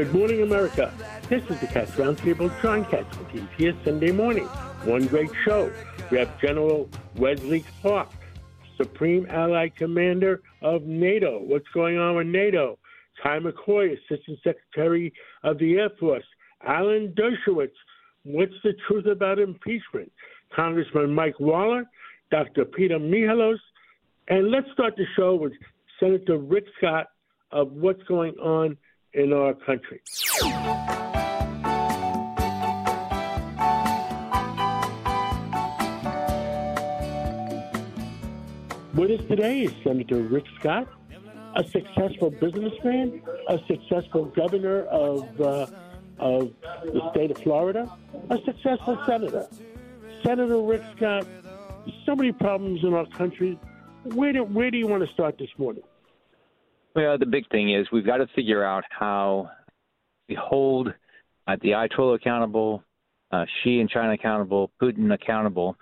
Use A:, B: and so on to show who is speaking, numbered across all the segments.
A: Good morning, America. This is the Cats Roundtable. John Catsimatidis here Sunday morning. One great show. We have General Wesley Clark, Supreme Allied Commander of NATO. What's going on with NATO? Ty McCoy, Assistant Secretary of the Air Force. Alan Dershowitz, what's the truth about impeachment? Congressman Mike Waller, Dr. Peter Michalos, and let's start the show with Senator Rick Scott of what's going on in our country. With us today is Senator Rick Scott, a successful businessman, a successful governor of uh, of the state of Florida, a successful senator. Senator Rick Scott, so many problems in our country. Where do, where do you want to start this morning?
B: Well, the big thing is we've got to figure out how we hold uh, the Ayatollah accountable, uh, Xi and China accountable, Putin accountable,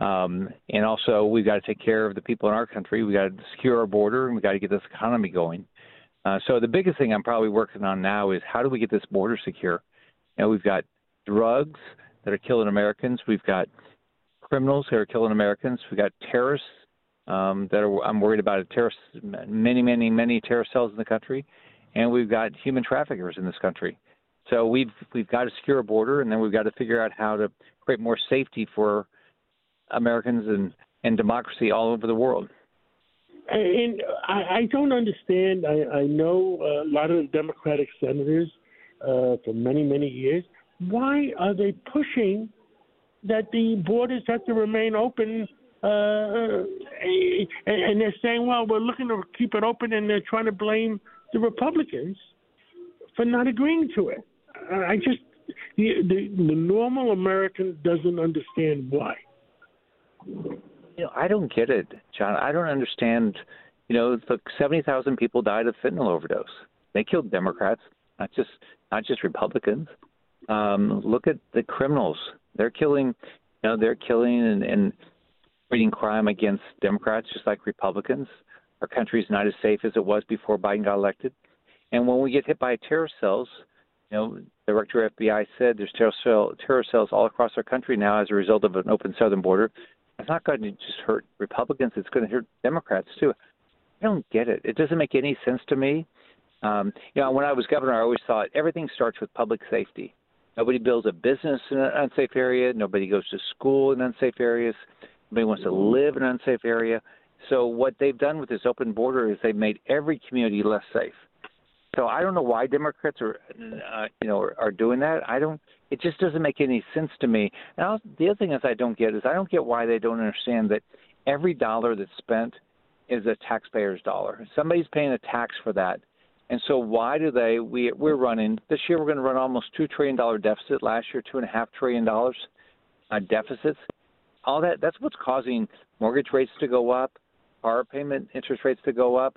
B: um, and also we've got to take care of the people in our country. We've got to secure our border, and we've got to get this economy going. Uh, so the biggest thing I'm probably working on now is how do we get this border secure? You know, we've got drugs that are killing Americans. We've got criminals that are killing Americans. We've got terrorists um, that are. I'm worried about terrorists, many, many, many terrorist cells in the country, and we've got human traffickers in this country. So we've we've got to secure a border, and then we've got to figure out how to create more safety for Americans and and democracy all over the world.
A: And I, I don't understand. I, I know a lot of the Democratic senators uh, for many, many years. Why are they pushing that the borders have to remain open? Uh, and they're saying, well, we're looking to keep it open, and they're trying to blame the Republicans for not agreeing to it. I just, the, the, the normal American doesn't understand why.
B: You know, I don't get it, John. I don't understand. You know, look, seventy thousand people died of fentanyl overdose. They killed Democrats, not just not just Republicans. Um, look at the criminals. They're killing. You know, they're killing and, and breeding crime against Democrats, just like Republicans. Our country's not as safe as it was before Biden got elected. And when we get hit by terror cells, you know, the director of FBI said there's terror, cell, terror cells all across our country now as a result of an open southern border. It's not going to just hurt Republicans; it's going to hurt Democrats too. I don't get it. It doesn't make any sense to me. Um, you know, when I was governor, I always thought everything starts with public safety. Nobody builds a business in an unsafe area. Nobody goes to school in unsafe areas. Nobody wants to live in an unsafe area. So what they've done with this open border is they've made every community less safe. So I don't know why Democrats are, uh, you know, are, are doing that. I don't. It just doesn't make any sense to me. I'll, the other thing is I don't get is I don't get why they don't understand that every dollar that's spent is a taxpayer's dollar. Somebody's paying a tax for that. And so why do they? We we're running this year. We're going to run almost two trillion dollar deficit. Last year, two and a half trillion dollars uh, deficits. All that. That's what's causing mortgage rates to go up, car payment interest rates to go up,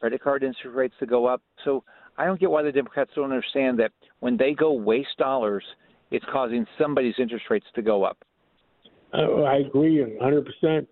B: credit card interest rates to go up. So I don't get why the Democrats don't understand that when they go waste dollars, it's causing somebody's interest rates to go up.
A: Uh, I agree 100%.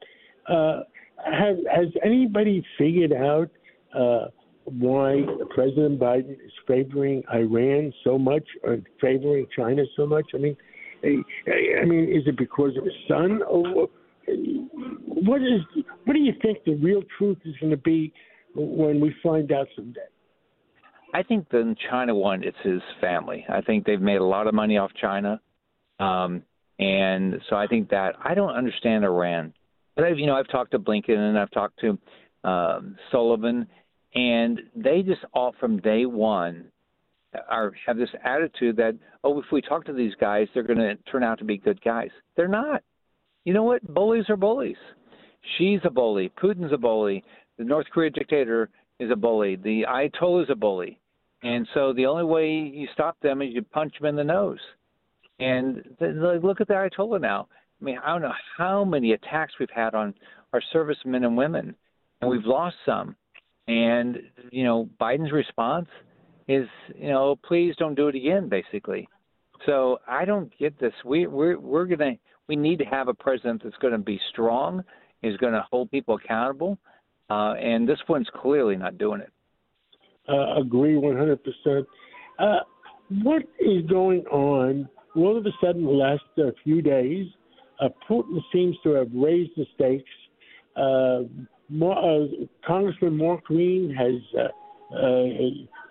A: Uh, has anybody figured out uh, why President Biden is favoring Iran so much or favoring China so much? I mean, I mean, is it because of his son, or what is? What do you think the real truth is going to be when we find out someday?
B: I think the China one, it's his family. I think they've made a lot of money off China, um, and so I think that I don't understand Iran. But I've, you know, I've talked to Blinken and I've talked to um, Sullivan, and they just all from day one are have this attitude that oh, if we talk to these guys, they're going to turn out to be good guys. They're not. You know what? Bullies are bullies. Xi's a bully. Putin's a bully. The North Korea dictator is a bully. The Ayatollah is a bully. And so the only way you stop them is you punch them in the nose. And th- look at the Ayatollah now. I mean, I don't know how many attacks we've had on our servicemen and women, and we've lost some. And you know, Biden's response is, you know, please don't do it again, basically. So I don't get this. We we're we're gonna we need to have a president that's going to be strong, is going to hold people accountable, uh, and this one's clearly not doing it.
A: Uh, agree 100%. Uh, what is going on? All of a sudden, the last uh, few days, uh, Putin seems to have raised the stakes. Uh, uh, Congressman Mark Green has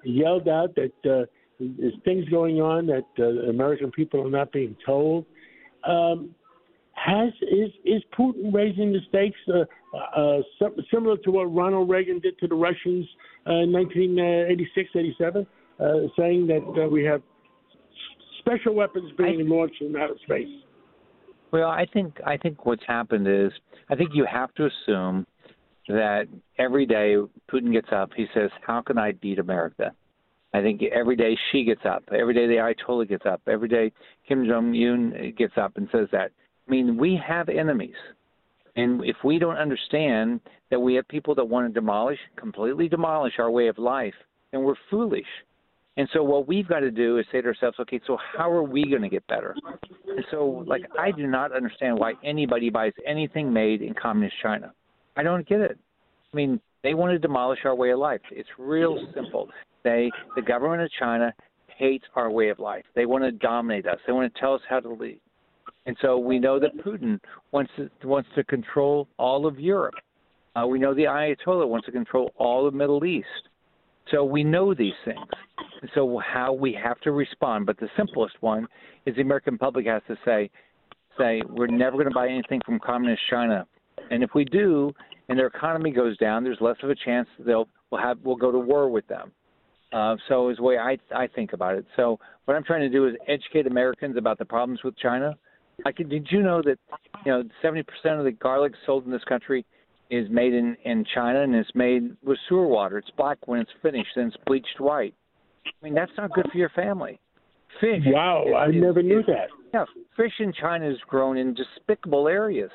A: yelled out that uh, there's things going on that uh, American people are not being told. Um, has is is Putin raising the stakes uh, uh, similar to what Ronald Reagan did to the Russians uh, in 1986, 87, uh, saying that uh, we have special weapons being I, launched in outer space?
B: Well, I think I think what's happened is I think you have to assume that every day Putin gets up, he says, "How can I beat America?" I think every day Xi gets up, every day the Ayatollah gets up, every day Kim Jong Un gets up and says that. I mean, we have enemies. And if we don't understand that we have people that want to demolish, completely demolish our way of life, then we're foolish. And so what we've got to do is say to ourselves, okay, so how are we going to get better? And so, like, I do not understand why anybody buys anything made in communist China. I don't get it. I mean, they want to demolish our way of life. It's real simple. They, the government of China, hates our way of life. They want to dominate us. They want to tell us how to lead. And so we know that Putin wants to, wants to control all of Europe. Uh, we know the Ayatollah wants to control all of the Middle East. So we know these things. And so how we have to respond, but the simplest one is the American public has to say, say we're never going to buy anything from communist China, and if we do, and their economy goes down, there's less of a chance they'll we'll have we'll go to war with them. Uh, so is the way I I think about it. So what I'm trying to do is educate Americans about the problems with China I could, did you know that you know 70% of the garlic sold in this country is made in in China and it's made with sewer water. It's black when it's finished, then it's bleached white. I mean that's not good for your family. Fish.
A: Wow, is, I is, never knew
B: is,
A: that.
B: Yeah, fish in China is grown in despicable areas,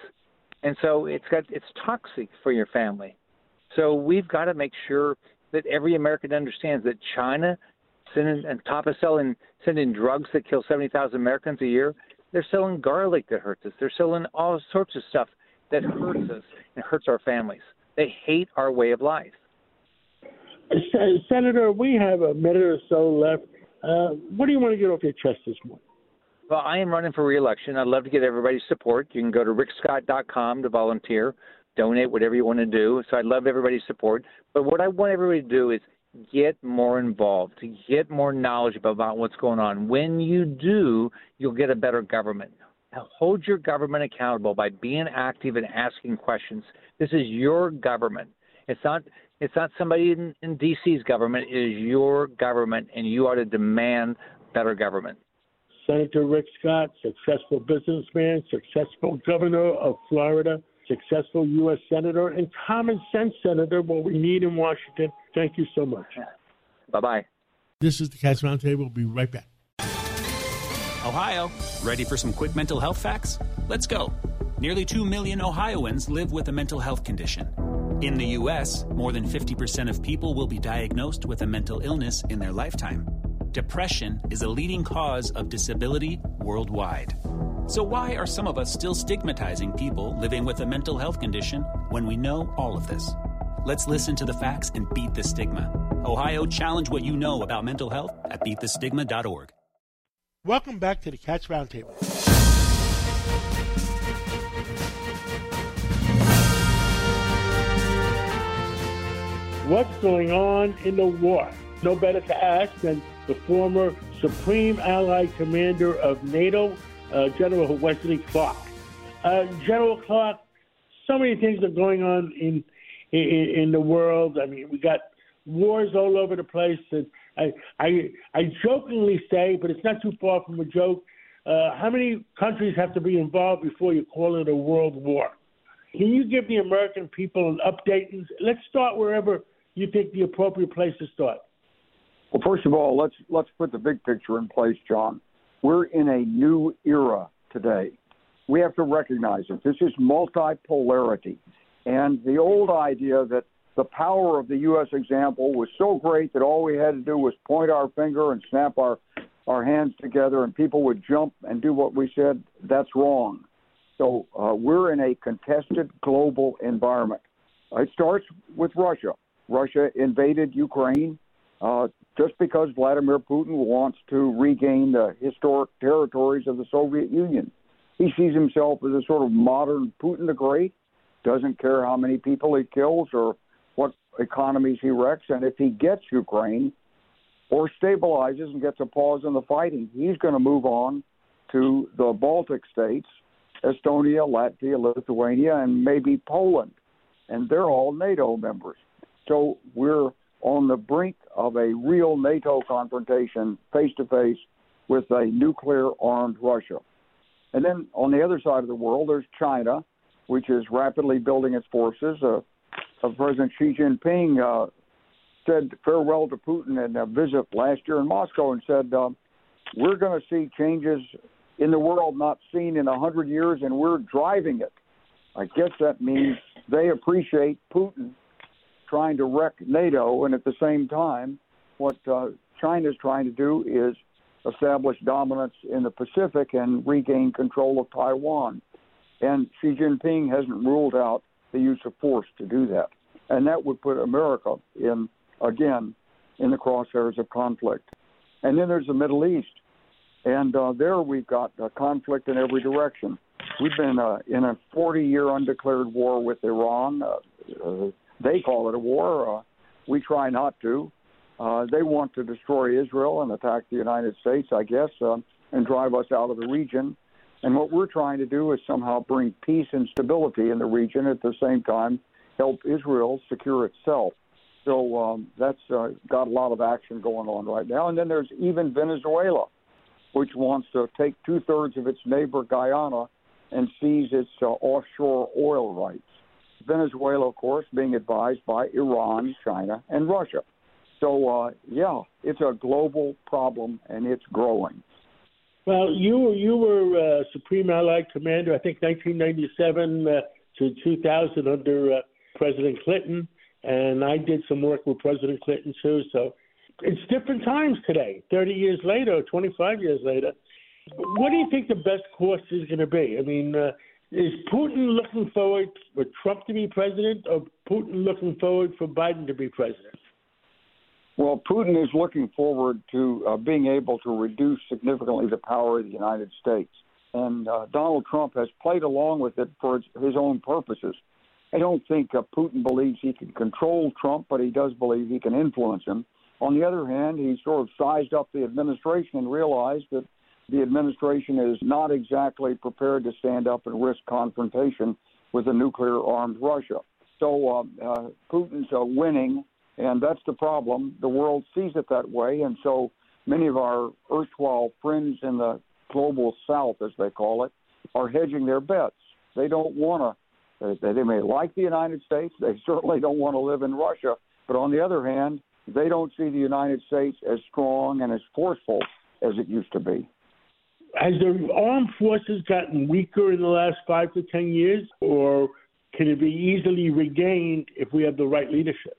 B: and so it's got it's toxic for your family. So we've got to make sure that every American understands that China sending top of selling sending drugs that kill 70,000 Americans a year, they're selling garlic that hurts us. They're selling all sorts of stuff that hurts us and hurts our families. They hate our way of life.
A: Senator, we have a minute or so left. Uh, what do you want to get off your chest this morning?
B: Well, I am running for reelection. I'd love to get everybody's support. You can go to rickscott.com to volunteer, donate, whatever you want to do. So I'd love everybody's support. But what I want everybody to do is get more involved, to get more knowledge about what's going on. When you do, you'll get a better government. Hold your government accountable by being active and asking questions. This is your government. It's not it's not somebody in, in DC's government. It is your government, and you ought to demand better government.
A: Senator Rick Scott, successful businessman, successful governor of Florida, successful U.S. Senator, and common sense Senator, what we need in Washington. Thank you so much.
B: Bye bye.
A: This is the Cats Roundtable. We'll be right back.
C: Ohio, ready for some quick mental health facts? Let's go. Nearly 2 million Ohioans live with a mental health condition. In the U.S., more than 50% of people will be diagnosed with a mental illness in their lifetime. Depression is a leading cause of disability worldwide. So, why are some of us still stigmatizing people living with a mental health condition when we know all of this? Let's listen to the facts and beat the stigma. Ohio, challenge what you know about mental health at beatthestigma.org.
A: Welcome back to the Cats Roundtable. What's going on in the war? No better to ask than the former Supreme Allied Commander of NATO, uh, General Wesley Clark. Uh, General Clark, so many things are going on in, in, in the world. I mean, we got wars all over the place. And I I I jokingly say, but it's not too far from a joke. Uh, how many countries have to be involved before you call it a world war? Can you give the American people an update? Let's start wherever you think the appropriate place to start.
D: Well, first of all, let's let's put the big picture in place, John. We're in a new era today. We have to recognize it. This is multipolarity. And the old idea that the power of the U.S. example was so great that all we had to do was point our finger and snap our, our hands together and people would jump and do what we said, that's wrong. So uh, we're in a contested global environment. It starts with Russia. Russia invaded Ukraine uh, just because Vladimir Putin wants to regain the historic territories of the Soviet Union. He sees himself as a sort of modern Putin the Great, doesn't care how many people he kills or what economies he wrecks. And if he gets Ukraine or stabilizes and gets a pause in the fighting, he's going to move on to the Baltic states, Estonia, Latvia, Lithuania, and maybe Poland. And they're all NATO members. So we're on the brink of a real NATO confrontation face to face with a nuclear armed Russia. And then on the other side of the world, there's China, which is rapidly building its forces. Uh, uh, President Xi Jinping uh, said farewell to Putin in a visit last year in Moscow and said, uh, We're going to see changes in the world not seen in a 100 years, and we're driving it. I guess that means they appreciate Putin trying to wreck NATO, and at the same time, what uh, China is trying to do is establish dominance in the Pacific and regain control of Taiwan. And Xi Jinping hasn't ruled out the use of force to do that. And that would put America in, again, in the crosshairs of conflict. And then there's the Middle East. And uh, there we've got uh, conflict in every direction. We've been uh, in a 40 year undeclared war with Iran. They call it a war. Uh, we try not to. Uh, they want to destroy Israel and attack the United States, I guess, uh, and drive us out of the region. And what we're trying to do is somehow bring peace and stability in the region at the same time, help Israel secure itself. So um, that's uh, got a lot of action going on right now. And then there's even Venezuela, which wants to take two thirds of its neighbor Guyana and seize its uh, offshore oil rights. Venezuela, of course, being advised by Iran, China, and Russia. So, uh, yeah, it's a global problem and it's growing.
A: Well, you you were uh, Supreme Allied Commander, I think, 1997 uh, to 2000 under uh, President Clinton, and I did some work with President Clinton too. So it's different times today. 30 years later, 25 years later, what do you think the best course is going to be? I mean, uh, is Putin looking forward for Trump to be president, or Putin looking forward for Biden to be president?
D: Well, Putin is looking forward to uh, being able to reduce significantly the power of the United States. And uh, Donald Trump has played along with it for his own purposes. I don't think uh, Putin believes he can control Trump, but he does believe he can influence him. On the other hand, he sort of sized up the administration and realized that the administration is not exactly prepared to stand up and risk confrontation with a nuclear armed Russia. So uh, uh, Putin's uh, winning and that's the problem. The world sees it that way. And so many of our erstwhile friends in the global south, as they call it, are hedging their bets. They don't want to, they, they may like the United States. They certainly don't want to live in Russia. But on the other hand, they don't see the United States as strong and as forceful as it used to be.
A: Has the armed forces gotten weaker in the last five to ten years, or can it be easily regained if we have the right leadership?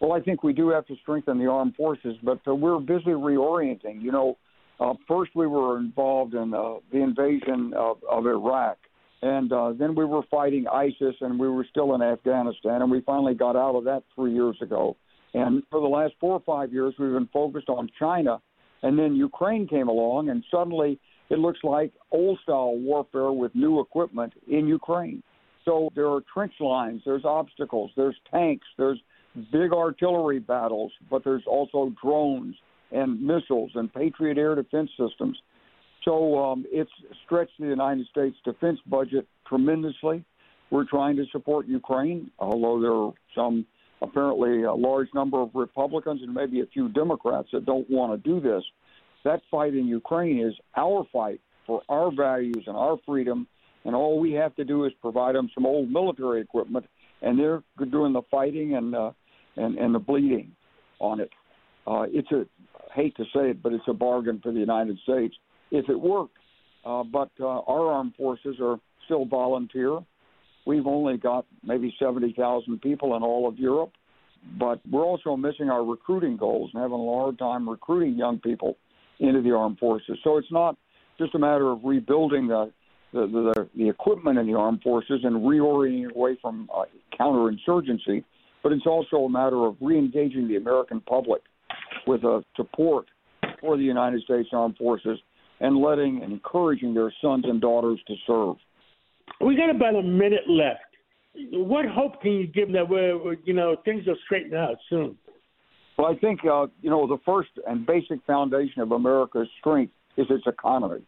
D: Well, I think we do have to strengthen the armed forces, but uh, we're busy reorienting. You know, uh, first we were involved in uh, the invasion of, of Iraq, and uh, then we were fighting ISIS, and we were still in Afghanistan, and we finally got out of that three years ago. And for the last four or five years, we've been focused on China, and then Ukraine came along, and suddenly it looks like old style warfare with new equipment in Ukraine. So there are trench lines, there's obstacles, there's tanks, there's big artillery battles, but there's also drones and missiles and Patriot air defense systems. So um, it's stretched the United States defense budget tremendously. We're trying to support Ukraine, although there are some apparently a large number of Republicans and maybe a few Democrats that don't want to do this. That fight in Ukraine is our fight for our values and our freedom, and all we have to do is provide them some old military equipment, and they're doing the fighting and uh, and, and the bleeding on it. uh, it's a hate to say it, but it's a bargain for the United States if it worked. Uh, but uh, our armed forces are still volunteer. We've only got maybe 70,000 people in all of Europe, but we're also missing our recruiting goals and having a hard time recruiting young people into the armed forces. So it's not just a matter of rebuilding the the, the, the equipment in the armed forces and reorienting away from uh, counterinsurgency, but it's also a matter of reengaging the American public with a support for the United States Armed Forces and letting and encouraging their sons and daughters to serve.
A: We got about a minute left. What hope can you give that we're, you know things will straighten out soon?
D: Well, I think uh, you know the first and basic foundation of America's strength is its economy,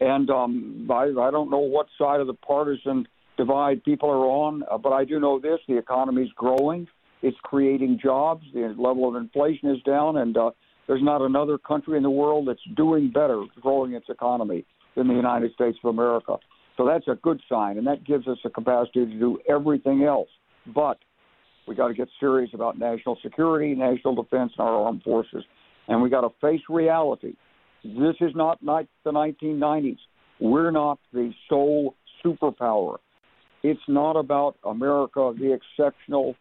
D: and um, I, I don't know what side of the partisan divide people are on, uh, but I do know this: the economy is growing, it's creating jobs, the level of inflation is down, and uh, there's not another country in the world that's doing better growing its economy than the United States of America. So that's a good sign, and that gives us the capacity to do everything else. But we got to get serious about national security, national defense, and our armed forces. And we got to face reality. This is not like the 1990s. We're not the sole superpower. It's not about America, the exceptional,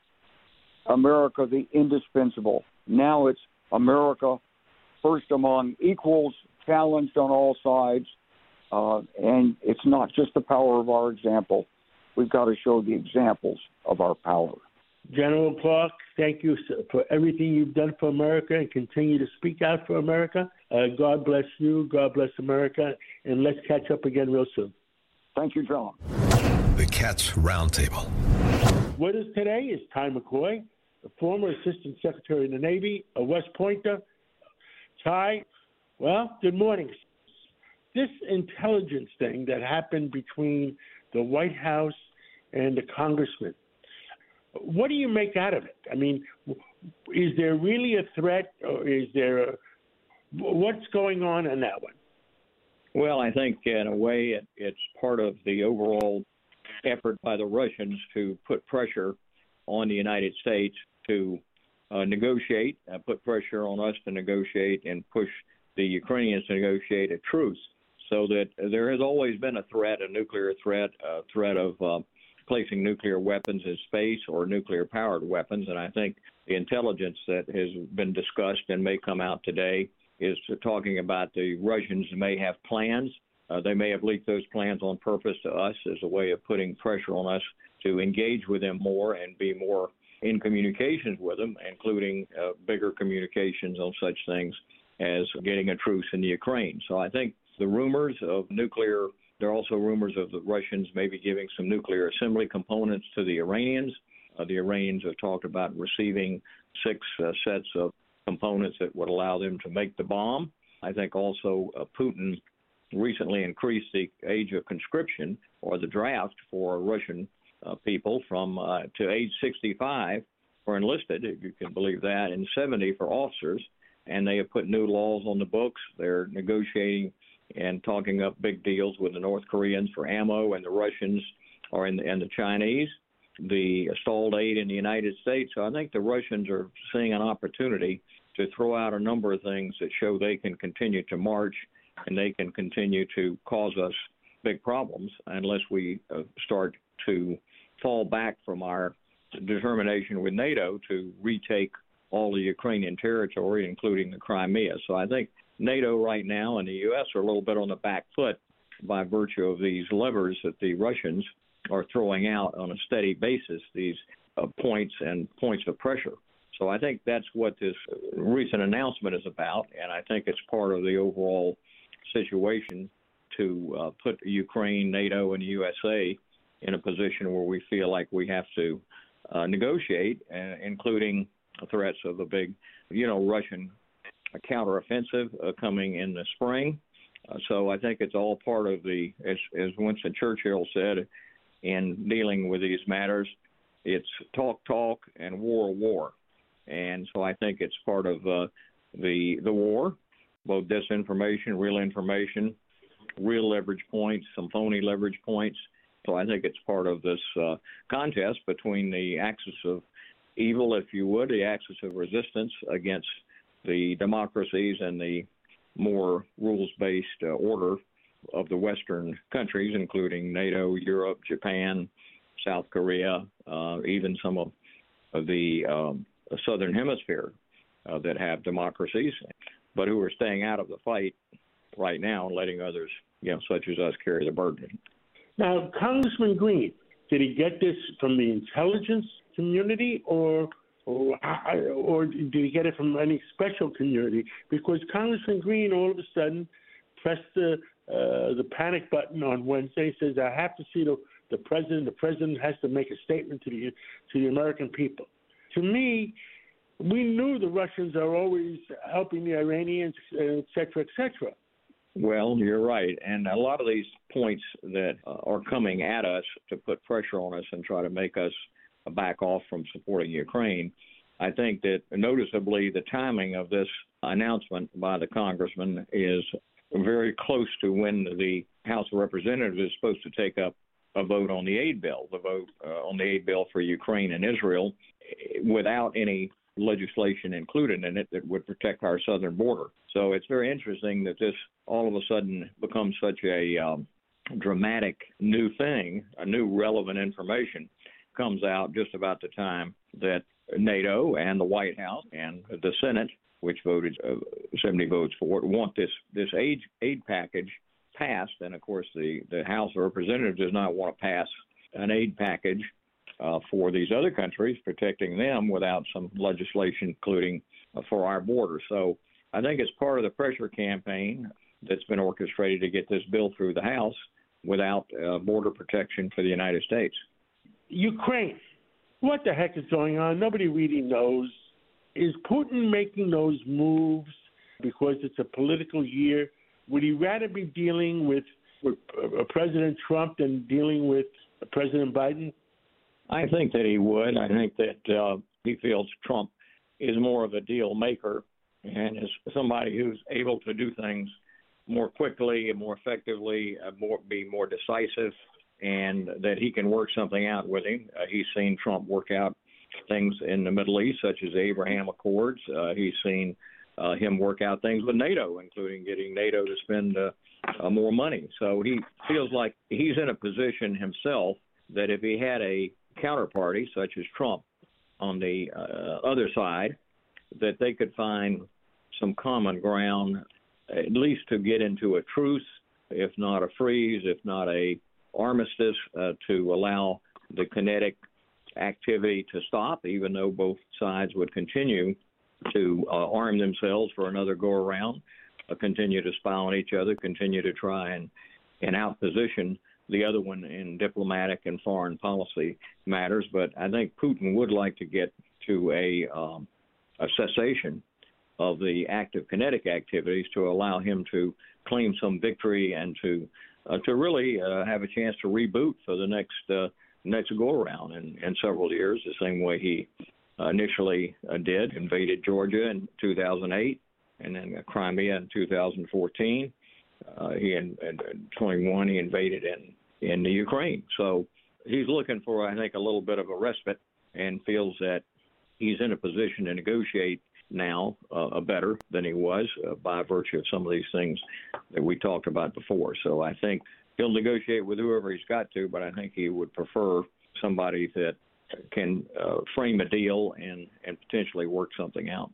D: America, the indispensable. Now it's America, first among equals, challenged on all sides, uh, and it's not just the power of our example. We've got to show the examples of our power.
A: General Clark, thank you for everything you've done for America and continue to speak out for America. Uh, God bless you. God bless America. And let's catch up again real soon.
D: Thank you, John.
E: The Cats Roundtable.
A: With us today is Ty McCoy, the former Assistant Secretary of the Navy, a West Pointer. Ty, well, good morning this intelligence thing that happened between the White House and the congressman, what do you make out of it? I mean, is there really a threat, or is there a, what's going on in that one?
F: Well, I think in a way it, it's part of the overall effort by the Russians to put pressure on the United States to uh, negotiate, uh, put pressure on us to negotiate, and push the Ukrainians to negotiate a truce so that there has always been a threat, a nuclear threat, a threat of uh, placing nuclear weapons in space or nuclear powered weapons. And I think the intelligence that has been discussed and may come out today is talking about the Russians may have plans. Uh, they may have leaked those plans on purpose to us as a way of putting pressure on us to engage with them more and be more in communications with them, including uh, bigger communications on such things as getting a truce in the Ukraine. So I think the rumors of nuclear. There are also rumors of the Russians maybe giving some nuclear assembly components to the Iranians. Uh, the Iranians have talked about receiving six uh, sets of components that would allow them to make the bomb. I think also uh, Putin recently increased the age of conscription or the draft for Russian uh, people from uh, to age 65 for enlisted, if you can believe that, and 70 for officers. And they have put new laws on the books. They're negotiating and talking up big deals with the North Koreans for ammo, and the Russians are in the, and the Chinese, the stalled aid in the United States. So I think the Russians are seeing an opportunity to throw out a number of things that show they can continue to march and they can continue to cause us big problems unless we uh, start to fall back from our determination with NATO to retake all the Ukrainian territory, including the Crimea. So I think NATO right now and the U.S. are a little bit on the back foot by virtue of these levers that the Russians are throwing out on a steady basis, these uh, points and points of pressure. So I think that's what this recent announcement is about, and I think it's part of the overall situation to uh, put Ukraine, NATO, and the USA in a position where we feel like we have to uh, negotiate, uh, including threats of a big, you know, Russian a counteroffensive uh, coming in the spring. Uh, so I think it's all part of the, as, as Winston Churchill said, in dealing with these matters, it's talk, talk, and war, war. And so I think it's part of uh, the the war, both disinformation, real information, real leverage points, some phony leverage points. So I think it's part of this uh, contest between the axis of evil, if you would, the axis of resistance against the democracies and the more rules based uh, order of the Western countries, including NATO, Europe, Japan, South Korea, uh, even some of, the um, Southern Hemisphere uh, that have democracies, but who are staying out of the fight right now and letting others, you know, such as us, carry the burden.
A: Now, Congressman Green, did he get this from the intelligence community or or, or did he get it from any special community? Because Congressman Green all of a sudden pressed the uh, the panic button on Wednesday. Says I have to see the the president. The president has to make a statement to the to the American people. To me, we knew the Russians are always helping the Iranians, et cetera, et cetera.
F: Well, you're right. And a lot of these points that uh, are coming at us to put pressure on us and try to make us back off from supporting Ukraine, I think that noticeably the timing of this announcement by the congressman is very close to when the House of Representatives is supposed to take up a vote on the aid bill, the vote uh, on the aid bill for Ukraine and Israel, without any legislation included in it that would protect our southern border. So it's very interesting that this all of a sudden becomes such a um, dramatic new thing, a new relevant information comes out just about the time that NATO and the White House and the Senate, which voted uh, 70 votes for it, want this this aid aid package passed. And of course, the the House of Representatives does not want to pass an aid package uh, for these other countries, protecting them without some legislation, including uh, for our border. So I think it's part of the pressure campaign that's been orchestrated to get this bill through the House without uh, border protection for the United States.
A: Ukraine. What the heck is going on? Nobody really knows. Is Putin making those moves because it's a political year? Would he rather be dealing with, with uh, President Trump than dealing with President Biden?
F: I think that he would. I think that uh, he feels Trump is more of a deal maker and is somebody who's able to do things more quickly and more effectively, uh, more be more decisive, and that he can work something out with him. Uh, he's seen Trump work out things in the Middle East, such as the Abraham Accords. Uh, he's seen uh, him work out things with NATO, including getting NATO to spend uh, uh, more money. So he feels like he's in a position himself that if he had a counterparty, such as Trump, on the uh, other side, that they could find some common ground, at least to get into a truce, if not a freeze, if not a armistice, uh, to allow the kinetic activity to stop, even though both sides would continue to uh, arm themselves for another go around, uh, continue to spy on each other, continue to try and and outposition the other one in diplomatic and foreign policy matters. But I think Putin would like to get to a, um, a cessation of the active kinetic activities to allow him to claim some victory and to uh, to really uh, have a chance to reboot for the next uh, next go around in, in several years, the same way he initially uh, did, invaded Georgia in 2008, and then Crimea in 2014. Uh, he in, in 21 he invaded in in the Ukraine. So he's looking for, I think, a little bit of a respite and feels that he's in a position to negotiate now uh, better than he was uh, by virtue of some of these things that we talked about before. So I think he'll negotiate with whoever he's got to, but I think he would prefer somebody that can uh, frame a deal and, and potentially work something out.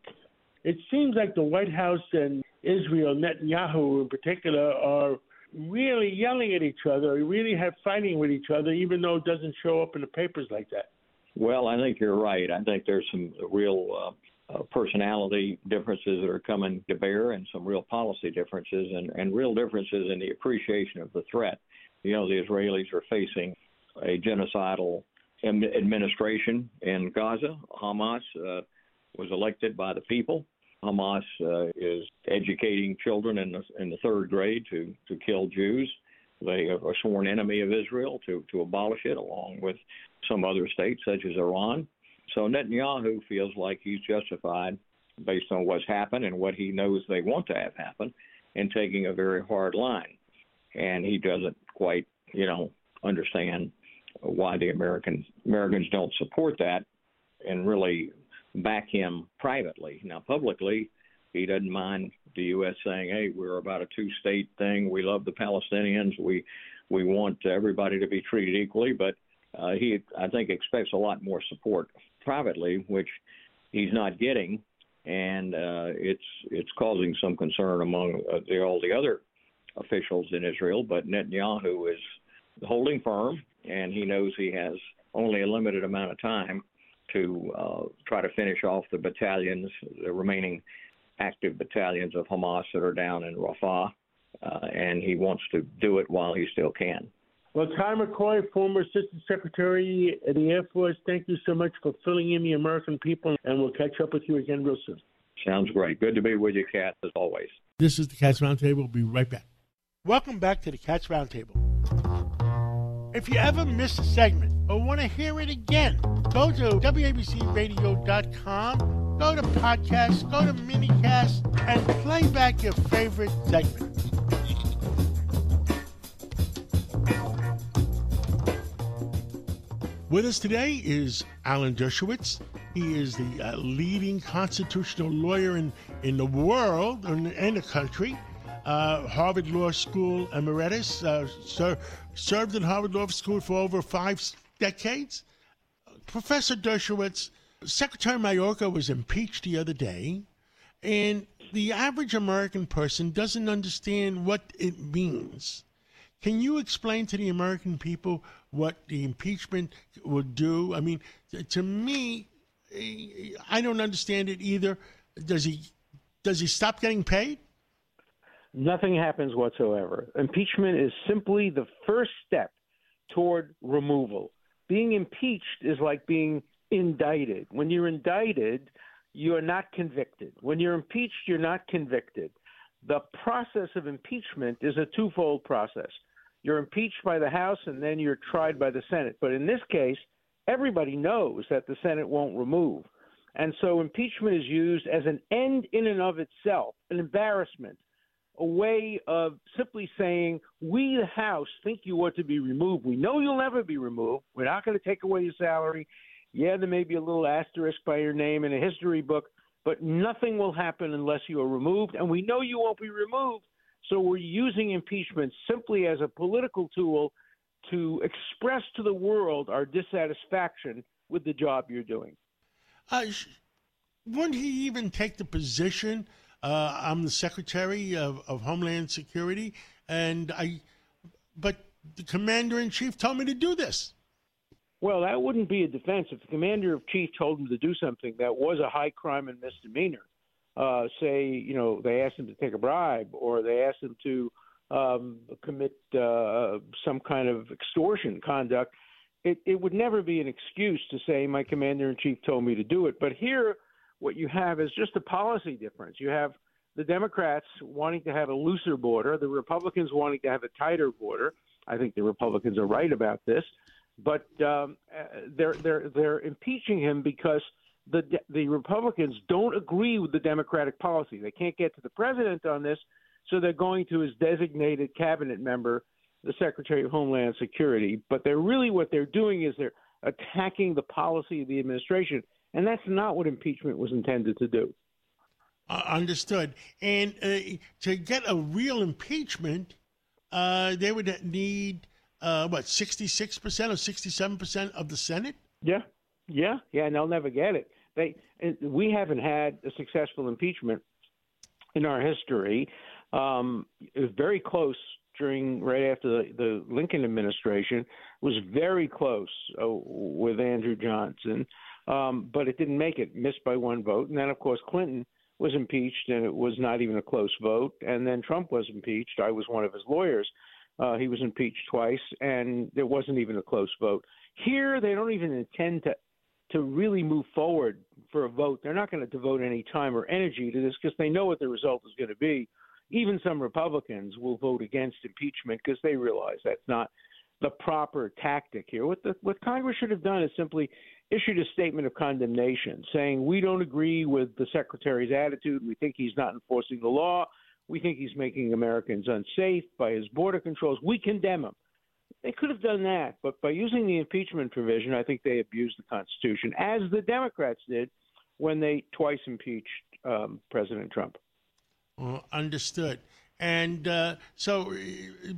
A: It seems like the White House and Israel, Netanyahu in particular, are really yelling at each other, really have fighting with each other, even though it doesn't show up in the papers like that.
F: Well, I think you're right. I think there's some real uh, personality differences that are coming to bear, and some real policy differences, and, and real differences in the appreciation of the threat. You know, the Israelis are facing a genocidal administration in Gaza. Hamas uh, was elected by the people. Hamas uh, is educating children in the in the third grade to to kill Jews. They are a sworn enemy of Israel to to abolish it, along with some other states such as Iran. So Netanyahu feels like he's justified, based on what's happened and what he knows they want to have happen, in taking a very hard line. And he doesn't quite, you know, understand why the American Americans don't support that and really back him privately. Now, publicly, he doesn't mind the U.S. saying, "Hey, we're about a two-state thing. We love the Palestinians. We we want everybody to be treated equally." But uh, he, I think, expects a lot more support privately, which he's not getting, and uh, it's it's causing some concern among uh, the, all the other officials in Israel. But Netanyahu is holding firm, and he knows he has only a limited amount of time to uh, try to finish off the battalions, the remaining active battalions of Hamas that are down in Rafah, uh, and he wants to do it while he still can.
A: Well, Ty McCoy, former Assistant Secretary of the Air Force, thank you so much for filling in the American people, and we'll catch up with you again real soon.
F: Sounds great. Good to be with you, Kat, as always.
G: This is the Cats Roundtable. We'll be right back. Welcome back to the Cats Roundtable. If you ever miss a segment or want to hear it again, go to WABCRadio.com, go to podcasts, go to minicast, and play back your favorite segment. With us today is Alan Dershowitz. He is the uh, leading constitutional lawyer in, in the world and, and the country. Uh, Harvard Law School emeritus, uh, ser- served in Harvard Law School for over five decades. Professor Dershowitz, Secretary Mayorkas was impeached the other day, and the average American person doesn't understand what it means. Can you explain to the American people what the impeachment would do? I mean, to me, I don't understand it either. Does he does he stop getting paid?
H: Nothing happens whatsoever. Impeachment is simply the first step toward removal. Being impeached is like being indicted. When you're indicted, you are not convicted. When you're impeached, you're not convicted. The process of impeachment is a twofold process. You're impeached by the House and then you're tried by the Senate. But in this case, everybody knows that the Senate won't remove. And so impeachment is used as an end in and of itself, an embarrassment, a way of simply saying, we, the House, think you ought to be removed. We know you'll never be removed. We're not going to take away your salary. Yeah, there may be a little asterisk by your name in a history book, but nothing will happen unless you are removed. And we know you won't be removed so we're using impeachment simply as a political tool to express to the world our dissatisfaction with the job you're doing.
G: Uh, wouldn't he even take the position? Uh, I'm the Secretary of, of Homeland Security, and I, but the Commander in Chief told me to do this.
H: Well, that wouldn't be a defense if the Commander in Chief told him to do something that was a high crime and misdemeanor uh, say, you know, they asked him to take a bribe or they asked him to um, commit uh, some kind of extortion conduct, it, it would never be an excuse to say my commander in chief told me to do it. But here, what you have is just a policy difference. You have the Democrats wanting to have a looser border, the Republicans wanting to have a tighter border. I think the Republicans are right about this, but um, uh, they're they're they're impeaching him because the the Republicans don't agree with the Democratic policy. They can't get to the president on this, so they're going to his designated cabinet member, the Secretary of Homeland Security. But they're really what they're doing is they're attacking the policy of the administration, and that's not what impeachment was intended to do.
G: Uh, understood. And uh, to get a real impeachment, uh, they would need uh, what sixty six percent or sixty seven percent of the Senate.
H: Yeah, yeah, yeah, and they'll never get it. They we haven't had a successful impeachment in our history. Um, it was very close during right after the, the Lincoln administration. It was very close uh, with Andrew Johnson, um, but it didn't make it. Missed by one vote, and then of course Clinton was impeached, and it was not even a close vote. And then Trump was impeached. I was one of his lawyers. Uh, he was impeached twice, and there wasn't even a close vote. Here, they don't even intend to to really move forward for a vote. They're not going to devote any time or energy to this because they know what the result is going to be. Even some Republicans will vote against impeachment because they realize that's not the proper tactic here. What the what Congress should have done is simply issued a statement of condemnation saying we don't agree with the secretary's attitude. We think he's not enforcing the law. We think he's making Americans unsafe by his border controls. We condemn him. They could have done that, but by using the impeachment provision, I think they abused the Constitution, as the Democrats did when they twice impeached um, President Trump.
G: Well, understood. And uh, so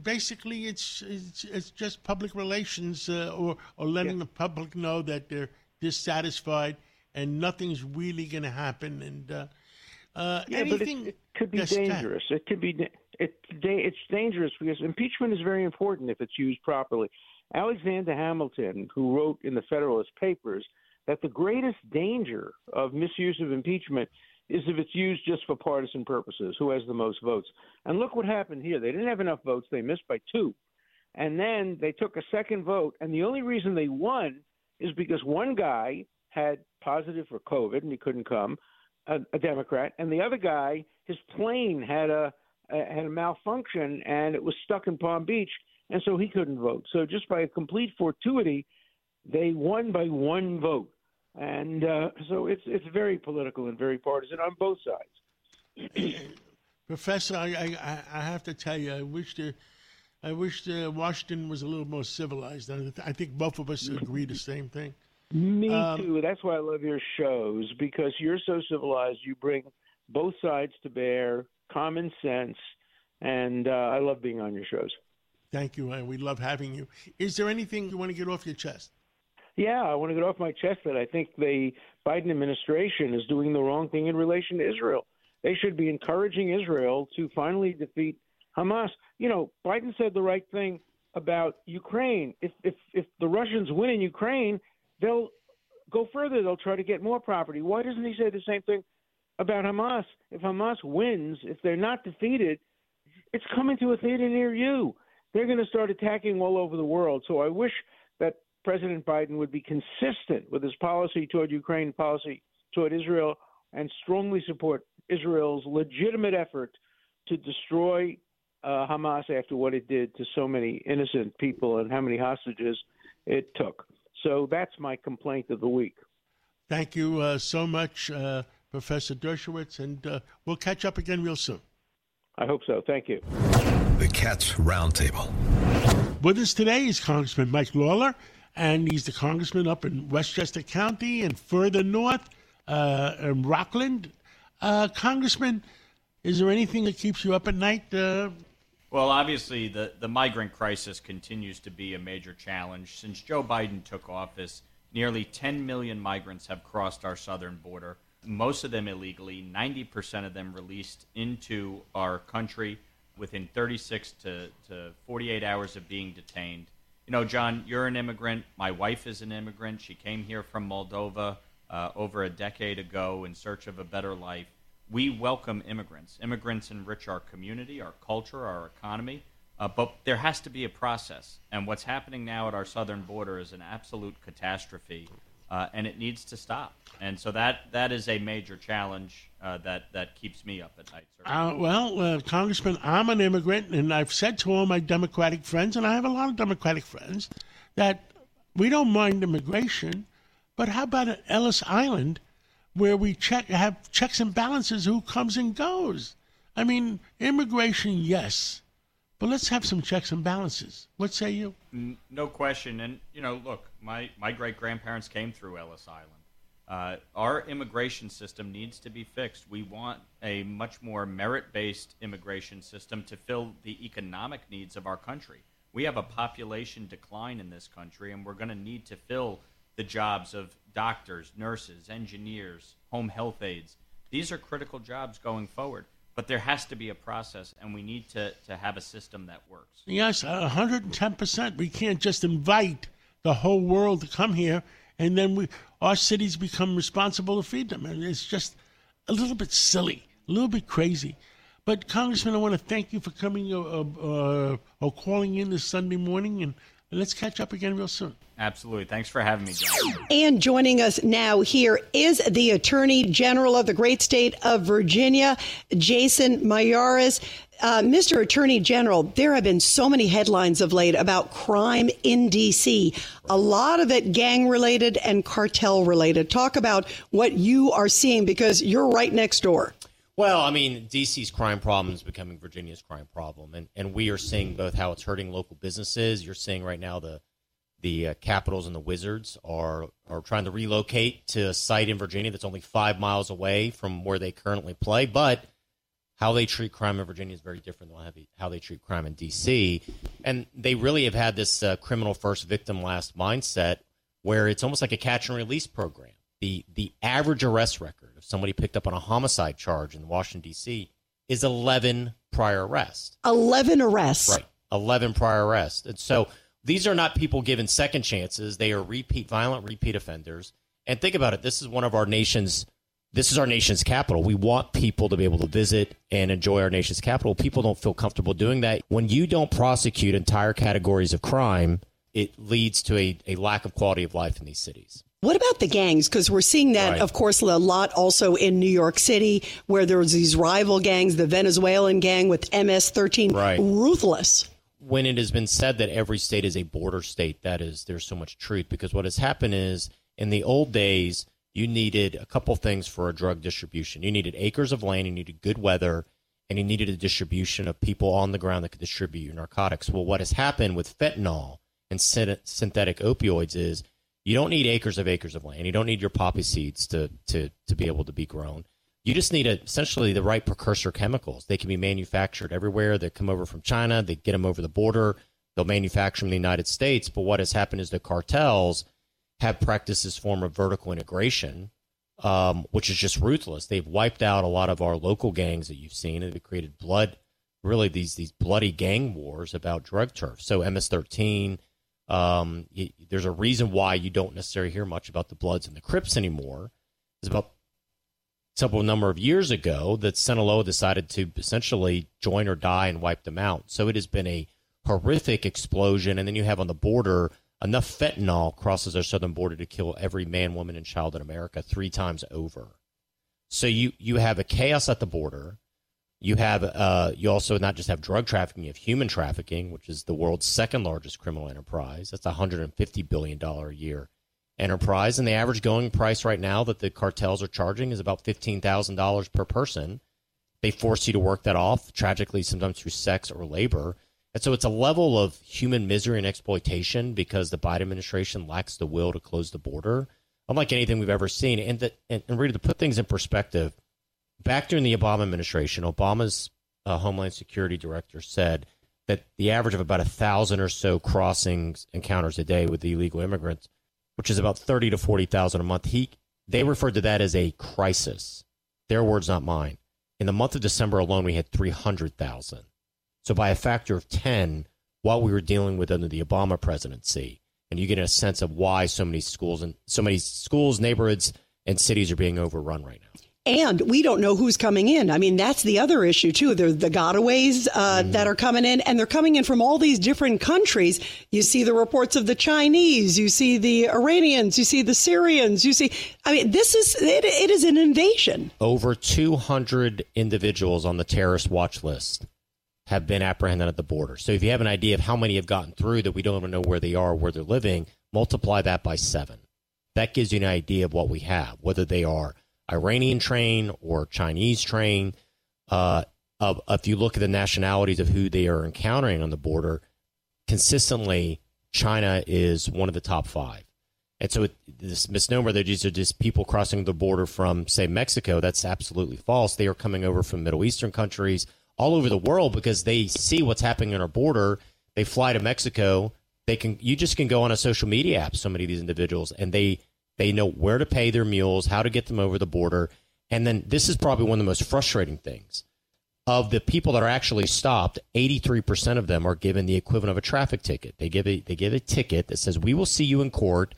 G: basically, it's, it's it's just public relations uh, or or letting yeah. the public know that they're dissatisfied and nothing's really going to happen. And uh, uh,
H: yeah,
G: anything
H: but it, it could be dangerous. It could be it, it's dangerous because impeachment is very important if it's used properly. Alexander Hamilton, who wrote in the Federalist Papers that the greatest danger of misuse of impeachment is if it's used just for partisan purposes, who has the most votes. And look what happened here. They didn't have enough votes, they missed by two. And then they took a second vote, and the only reason they won is because one guy had positive for COVID and he couldn't come, a, a Democrat, and the other guy, his plane had a had a malfunction and it was stuck in Palm Beach, and so he couldn't vote. So just by a complete fortuity, they won by one vote and uh, so it's it's very political and very partisan on both sides.
G: Professor, I, I, I have to tell you, I wish the I wish the Washington was a little more civilized. I think both of us agree the same thing.
H: Me um, too. That's why I love your shows because you're so civilized. You bring both sides to bear, common sense, and uh, I love being on your shows.
G: Thank you, and we love having you. Is there anything you want to get off your chest?
H: Yeah, I want to get off my chest that I think the Biden administration is doing the wrong thing in relation to Israel. They should be encouraging Israel to finally defeat Hamas. You know, Biden said the right thing about Ukraine. If if if the Russians win in Ukraine, they'll go further. They'll try to get more property. Why doesn't he say the same thing about Hamas? If Hamas wins, if they're not defeated, it's coming to a theater near you. They're going to start attacking all over the world. So I wish that President Biden would be consistent with his policy toward Ukraine, policy toward Israel, and strongly support Israel's legitimate effort to destroy uh, Hamas after what it did to so many innocent people and how many hostages it took. So that's my complaint of the week.
G: Thank you uh, so much, uh, Professor Dershowitz, and uh, we'll catch up again real soon.
H: I hope so. Thank you.
E: The Cats Roundtable.
G: With us today is Congressman Mike Lawler and he's the congressman up in Westchester County and further north uh, in Rockland. Uh, congressman, is there anything that keeps you up at night? Uh?
I: Well, obviously, the, the migrant crisis continues to be a major challenge. Since Joe Biden took office, nearly 10 million migrants have crossed our southern border, most of them illegally, 90% of them released into our country within 36 to, to 48 hours of being detained you know, John, you're an immigrant. My wife is an immigrant. She came here from Moldova uh, over a decade ago in search of a better life. We welcome immigrants. Immigrants enrich our community, our culture, our economy. Uh, but there has to be a process. And what's happening now at our southern border is an absolute catastrophe uh, and it needs to stop. And so that that is a major challenge uh, that that keeps me up at night.
G: Uh, well, uh, Congressman, I'm an immigrant, and I've said to all my Democratic friends, and I have a lot of Democratic friends, that we don't mind immigration, but how about Ellis Island, where we check have checks and balances who comes and goes? I mean, immigration, yes. But let's have some checks and balances. What say you?
I: No question. And, you know, look, my, my great grandparents came through Ellis Island. Uh, our immigration system needs to be fixed. We want a much more merit based immigration system to fill the economic needs of our country. We have a population decline in this country, and we're going to need to fill the jobs of doctors, nurses, engineers, home health aides. These are critical jobs going forward. But there has to be a process, and we need to, to have a system that works.
G: Yes, 110%. We can't just invite the whole world to come here and then we, our cities become responsible to feed them. And it's just a little bit silly, a little bit crazy. But, Congressman, I want to thank you for coming uh, uh, or calling in this Sunday morning, and let's catch up again real soon.
I: Absolutely. Thanks for having me, John.
J: And joining us now here is the Attorney General of the great state of Virginia, Jason Miyares. Uh, Mr. Attorney General, there have been so many headlines of late about crime in D.C., a lot of it gang related and cartel related. Talk about what you are seeing because you're right next door.
K: Well, I mean, DC's crime problem is becoming Virginia's crime problem, and, and we are seeing both how it's hurting local businesses. You're seeing right now the the uh, Capitals and the Wizards are are trying to relocate to a site in Virginia that's only five miles away from where they currently play. But how they treat crime in Virginia is very different than how they treat crime in D.C. And they really have had this uh, criminal first, victim last mindset where it's almost like a catch and release program. The the average arrest record of somebody picked up on a homicide charge in Washington D.C. is 11 prior arrests.
J: 11 arrests.
K: Right. 11 prior arrests. And so these are not people given second chances. They are repeat violent repeat offenders. And think about it. This is one of our nation's this is our nation's capital. We want people to be able to visit and enjoy our nation's capital. People don't feel comfortable doing that. When you don't prosecute entire categories of crime, it leads to a, a lack of quality of life in these cities.
J: What about the gangs? Because we're seeing that, right. of course, a lot also in New York City, where there's these rival gangs, the Venezuelan gang with MS 13,
K: right.
J: ruthless
K: when it has been said that every state is a border state, that is, there's so much truth because what has happened is in the old days, you needed a couple things for a drug distribution. You needed acres of land, you needed good weather, and you needed a distribution of people on the ground that could distribute your narcotics. Well, what has happened with fentanyl and synthetic opioids is you don't need acres of acres of land. You don't need your poppy seeds to, to, to be able to be grown. You just need a, essentially the right precursor chemicals. They can be manufactured everywhere. They come over from China. They get them over the border. They'll manufacture them in the United States. But what has happened is the cartels have practiced this form of vertical integration, um, which is just ruthless. They've wiped out a lot of our local gangs that you've seen, and they've created blood, really these these bloody gang wars about drug turf. So MS-13. Um, there's a reason why you don't necessarily hear much about the Bloods and the Crips anymore. It's about several number of years ago that Sinaloa decided to essentially join or die and wipe them out. So it has been a horrific explosion. And then you have on the border enough fentanyl crosses our southern border to kill every man, woman, and child in America three times over. So you you have a chaos at the border. You have uh, you also not just have drug trafficking, you have human trafficking, which is the world's second largest criminal enterprise. That's 150 billion dollar a year enterprise, and the average going price right now that the cartels are charging is about fifteen thousand dollars per person. They force you to work that off, tragically, sometimes through sex or labor. And so it's a level of human misery and exploitation because the Biden administration lacks the will to close the border, unlike anything we've ever seen. And, that, and, and really, to put things in perspective, back during the Obama administration, Obama's uh, Homeland Security director said that the average of about a thousand or so crossings encounters a day with illegal immigrants which is about thirty to forty thousand a month. He they referred to that as a crisis. Their words, not mine. In the month of December alone, we had three hundred thousand. So by a factor of ten, what we were dealing with under the Obama presidency, and you get a sense of why so many schools and so many schools, neighborhoods, and cities are being overrun right now
J: and we don't know who's coming in. I mean, that's the other issue too. There's the gotaways uh, mm. that are coming in, and they're coming in from all these different countries. You see the reports of the Chinese, you see the Iranians, you see the Syrians, you see. I mean, this is it, it is an invasion.
K: Over 200 individuals on the terrorist watch list have been apprehended at the border. So if you have an idea of how many have gotten through that we don't even know where they are, where they're living, multiply that by seven. That gives you an idea of what we have, whether they are Iranian train or Chinese train. Uh, if you look at the nationalities of who they are encountering on the border, consistently China is one of the top five. And so it, this misnomer that these are just people crossing the border from, say, Mexico, that's absolutely false. They are coming over from Middle Eastern countries all over the world because they see what's happening on our border. They fly to Mexico. They can you just can go on a social media app, so many of these individuals, and they they know where to pay their mules, how to get them over the border. And then this is probably one of the most frustrating things. Of the people that are actually stopped, 83% of them are given the equivalent of a traffic ticket. They give a, they give a ticket that says, We will see you in court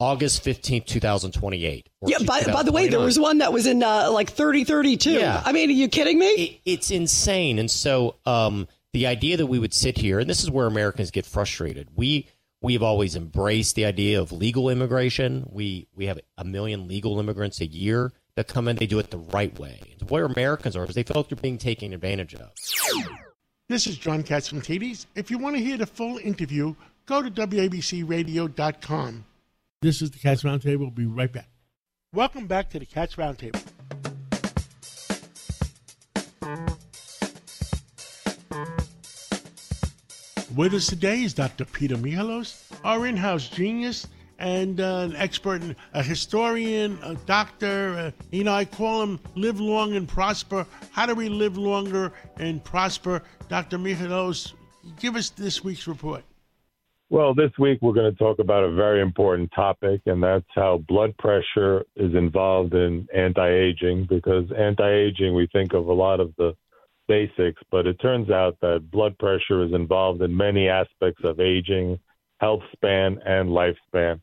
K: August 15th, 2028.
J: Yeah, by, by the way, there was one that was in uh, like 3032. Yeah. I mean, are you kidding me?
K: It, it's insane. And so um, the idea that we would sit here, and this is where Americans get frustrated. We We've always embraced the idea of legal immigration. We we have a million legal immigrants a year that come in. They do it the right way. Where Americans are is they feel like they're being taken advantage of.
G: This is John Catsimatidis. If you want to hear the full interview, go to WABCRadio.com. This is the Cats Roundtable. We'll be right back. Welcome back to the Cats Roundtable. With us today is Dr. Peter Michalos, our in house genius and uh, an expert, a historian, a doctor. Uh, you know, I call him live long and prosper. How do we live longer and prosper? Dr. Michalos, give us this week's report.
L: Well, this week we're going to talk about a very important topic, and that's how blood pressure is involved in anti aging. Because anti aging, we think of a lot of the basics, but it turns out that blood pressure is involved in many aspects of aging, health span, and lifespan.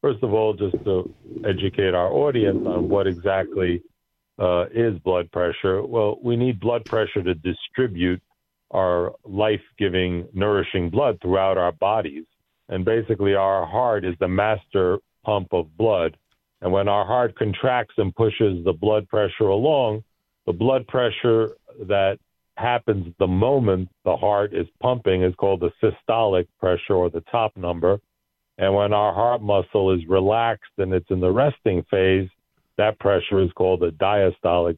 L: First of all, just to educate our audience on what exactly uh, is blood pressure. Well, we need blood pressure to distribute our life giving, nourishing blood throughout our bodies. And basically, our heart is the master pump of blood. And when our heart contracts and pushes the blood pressure along, the blood pressure that happens the moment the heart is pumping is called the systolic pressure or the top number. And when our heart muscle is relaxed and it's in the resting phase, that pressure is called the diastolic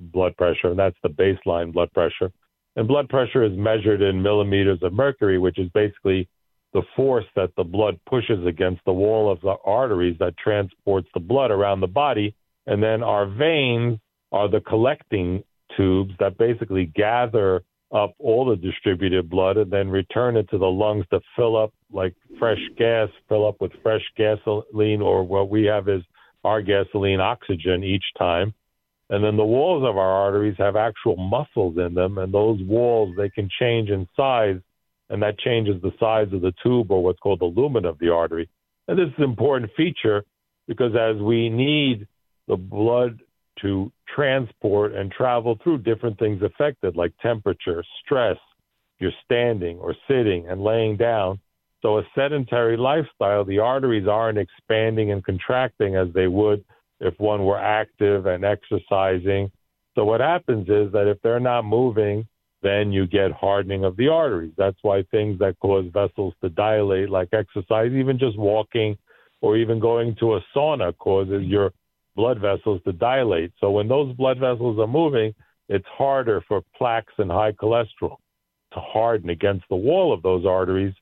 L: blood pressure, and that's the baseline blood pressure. And blood pressure is measured in millimeters of mercury, which is basically the force that the blood pushes against the wall of the arteries that transports the blood around the body. And then our veins are the collecting tubes that basically gather up all the distributed blood and then return it to the lungs to fill up like fresh gas, fill up with fresh gasoline, or what we have is our gasoline oxygen each time. And then the walls of our arteries have actual muscles in them, and those walls they can change in size, and that changes the size of the tube or what's called the lumen of the artery. And this is an important feature because as we need the blood to transport and travel through different things affected, like temperature, stress, you're standing or sitting and laying down. So, a sedentary lifestyle, the arteries aren't expanding and contracting as they would if one were active and exercising. So, what happens is that if they're not moving, then you get hardening of the arteries. That's why things that cause vessels to dilate, like exercise, even just walking or even going to a sauna, causes your blood vessels to dilate. So when those blood vessels are moving, it's harder for plaques and high cholesterol to harden against the wall of those arteries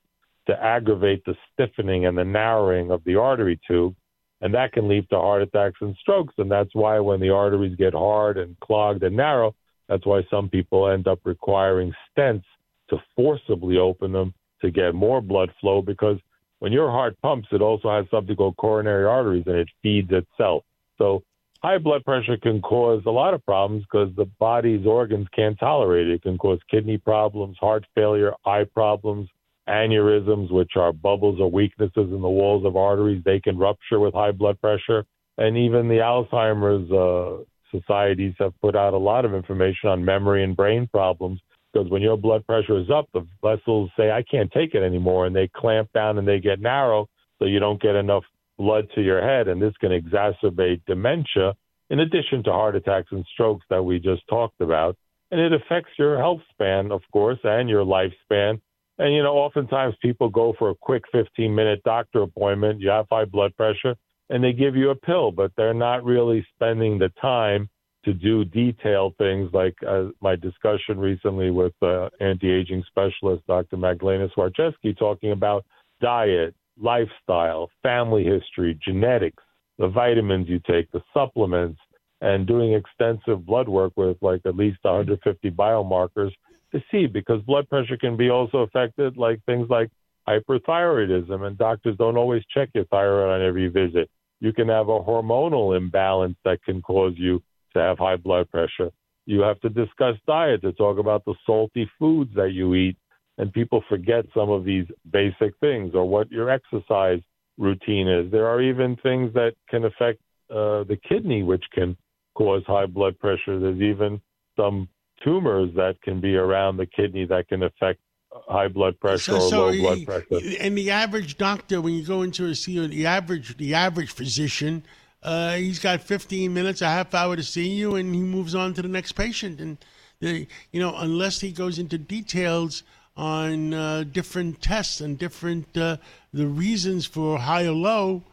L: to aggravate the stiffening and the narrowing of the artery tube. And that can lead to heart attacks and strokes. And that's why when the arteries get hard and clogged and narrow, that's why some people end up requiring stents to forcibly open them to get more blood flow because when your heart pumps, it also has something called coronary arteries and it feeds itself. So high blood pressure can cause a lot of problems because the body's organs can't tolerate it. It can cause kidney problems, heart failure, eye problems, aneurysms, which are bubbles or weaknesses in the walls of arteries. They can rupture with high blood pressure. And even the Alzheimer's uh, societies have put out a lot of information on memory and brain problems because when your blood pressure is up, the vessels say, I can't take it anymore, and they clamp down and they get narrow, so you don't get enough blood to your head, and this can exacerbate dementia in addition to heart attacks and strokes that we just talked about. And it affects your health span, of course, and your lifespan. And, you know, oftentimes people go for a quick 15 minute doctor appointment. You have high blood pressure, and they give you a pill, but they're not really spending the time to do detailed things like uh, my discussion recently with uh, anti aging specialist, Dr. Magdalena Swarczewski, talking about diet, lifestyle, family history, genetics, the vitamins you take, the supplements, and doing extensive blood work with like at least 150 biomarkers to see because blood pressure can be also affected like things like hyperthyroidism and doctors don't always check your thyroid on every visit. You can have a hormonal imbalance that can cause you to have high blood pressure. You have to discuss diet to talk about the salty foods that you eat and people forget some of these basic things or what your exercise routine is. There are even things that can affect uh, the kidney, which can cause high blood pressure. There's even some tumors that can be around the kidney that can affect high blood pressure so, or so low blood pressure.
G: And the average doctor, when you go into a see the average the average physician, uh, he's got 15 minutes, a half hour to see you, and he moves on to the next patient. And the, you know, unless he goes into details on uh, different tests and different uh, the reasons for high or low,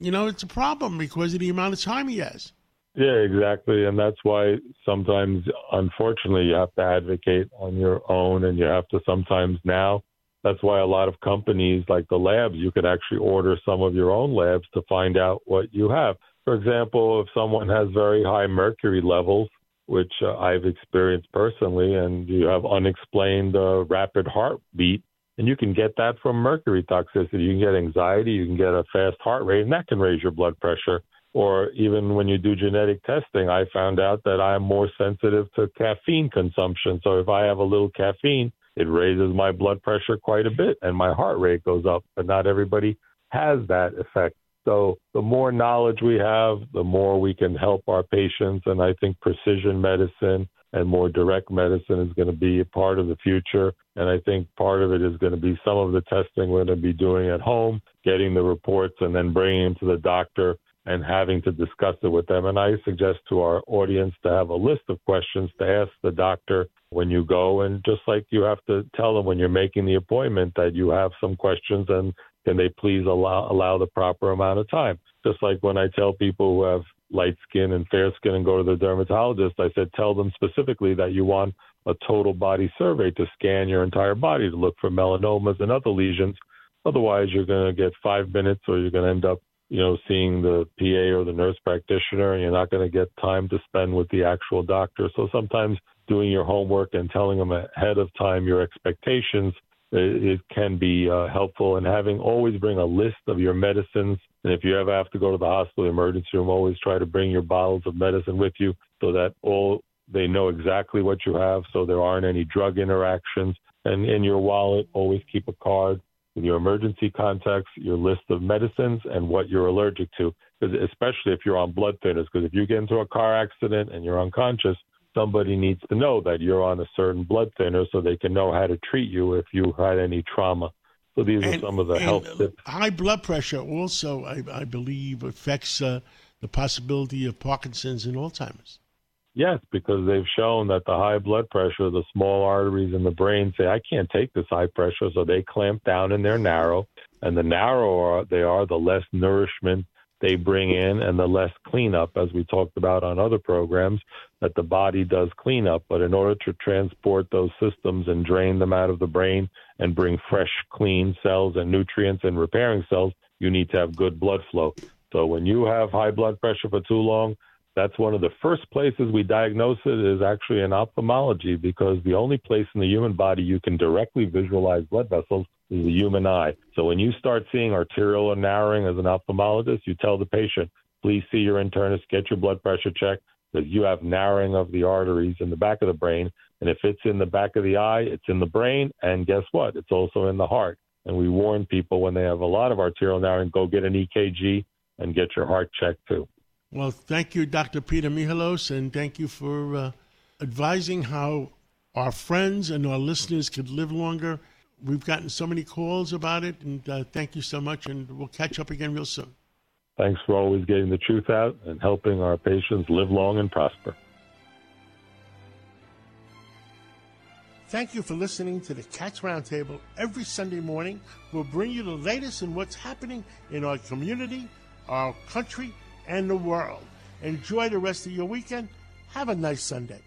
G: you know, it's a problem because of the amount of time he has.
L: Yeah, exactly, and that's why sometimes, unfortunately, you have to advocate on your own, and you have to sometimes now That's why a lot of companies like the labs, you could actually order some of your own labs to find out what you have. For example, if someone has very high mercury levels, which uh, I've experienced personally, and you have unexplained uh, rapid heartbeat, and you can get that from mercury toxicity. You can get anxiety, you can get a fast heart rate, and that can raise your blood pressure. Or even when you do genetic testing, I found out that I'm more sensitive to caffeine consumption. So if I have a little caffeine, it raises my blood pressure quite a bit and my heart rate goes up. But not everybody has that effect. So the more knowledge we have, the more we can help our patients. And I think precision medicine and more direct medicine is going to be a part of the future. And I think part of it is going to be some of the testing we're going to be doing at home, getting the reports, and then bringing them to the doctor and having to discuss it with them. And I suggest to our audience to have a list of questions to ask the doctor when you go. And just like you have to tell them when you're making the appointment that you have some questions and can they please allow, allow the proper amount of time? Just like when I tell people who have light skin and fair skin and go to the dermatologist, I said, tell them specifically that you want a total body survey to scan your entire body to look for melanomas and other lesions. Otherwise, you're going to get five minutes or you're going to end up you know, seeing the PA or the nurse practitioner, and you're not going to get time to spend with the actual doctor. So sometimes doing your homework and telling them ahead of time your expectations it, it can be uh, helpful. And having always bring a list of your medicines, and if you ever have to go to the hospital emergency room, always try to bring your bottles of medicine with you so that all they know exactly what you have, so there aren't any drug interactions. And in your wallet, always keep a card with your emergency contacts, your list of medicines, and what you're allergic to. Because especially if you're on blood thinners, because if you get into a car accident and you're unconscious, somebody needs to know that you're on a certain blood thinner so they can know how to treat you if you had any trauma. So these
G: And-
L: are some of the health tips.
G: High blood pressure also, I, I believe, affects uh, the possibility of Parkinson's and Alzheimer's.
L: Yes, because they've shown that the high blood pressure, the small arteries in the brain say, I can't take this high pressure. So they clamp down and they're narrow. And the narrower they are, the less nourishment they bring in and the less cleanup, as we talked about on other programs, that the body does cleanup. But in order to transport those systems and drain them out of the brain and bring fresh, clean cells and nutrients and repairing cells, you need to have good blood flow. So when you have high blood pressure for too long, that's one of the first places we diagnose it is actually in ophthalmology because the only place in the human body you can directly visualize blood vessels the human eye. So when you start seeing arterial narrowing as an ophthalmologist, you tell the patient, please see your internist, get your blood pressure checked because you have narrowing of the arteries in the back of the brain. And if it's in the back of the eye, it's in the brain. And guess what? It's also in the heart. And we warn people when they have a lot of arterial narrowing, go get an EKG and get your heart checked too.
G: Well, thank you, Dr. Peter Michalos, and thank you for uh, advising how our friends and our listeners could live longer. We've gotten so many calls about it, and uh, thank you so much, and we'll catch up again real soon.
L: Thanks for always getting the truth out and helping our patients live long and prosper.
G: Thank you for listening to the Cats Roundtable every Sunday morning. We'll bring you the latest in what's happening in our community, our country, and the world. Enjoy the rest of your weekend. Have a nice Sunday.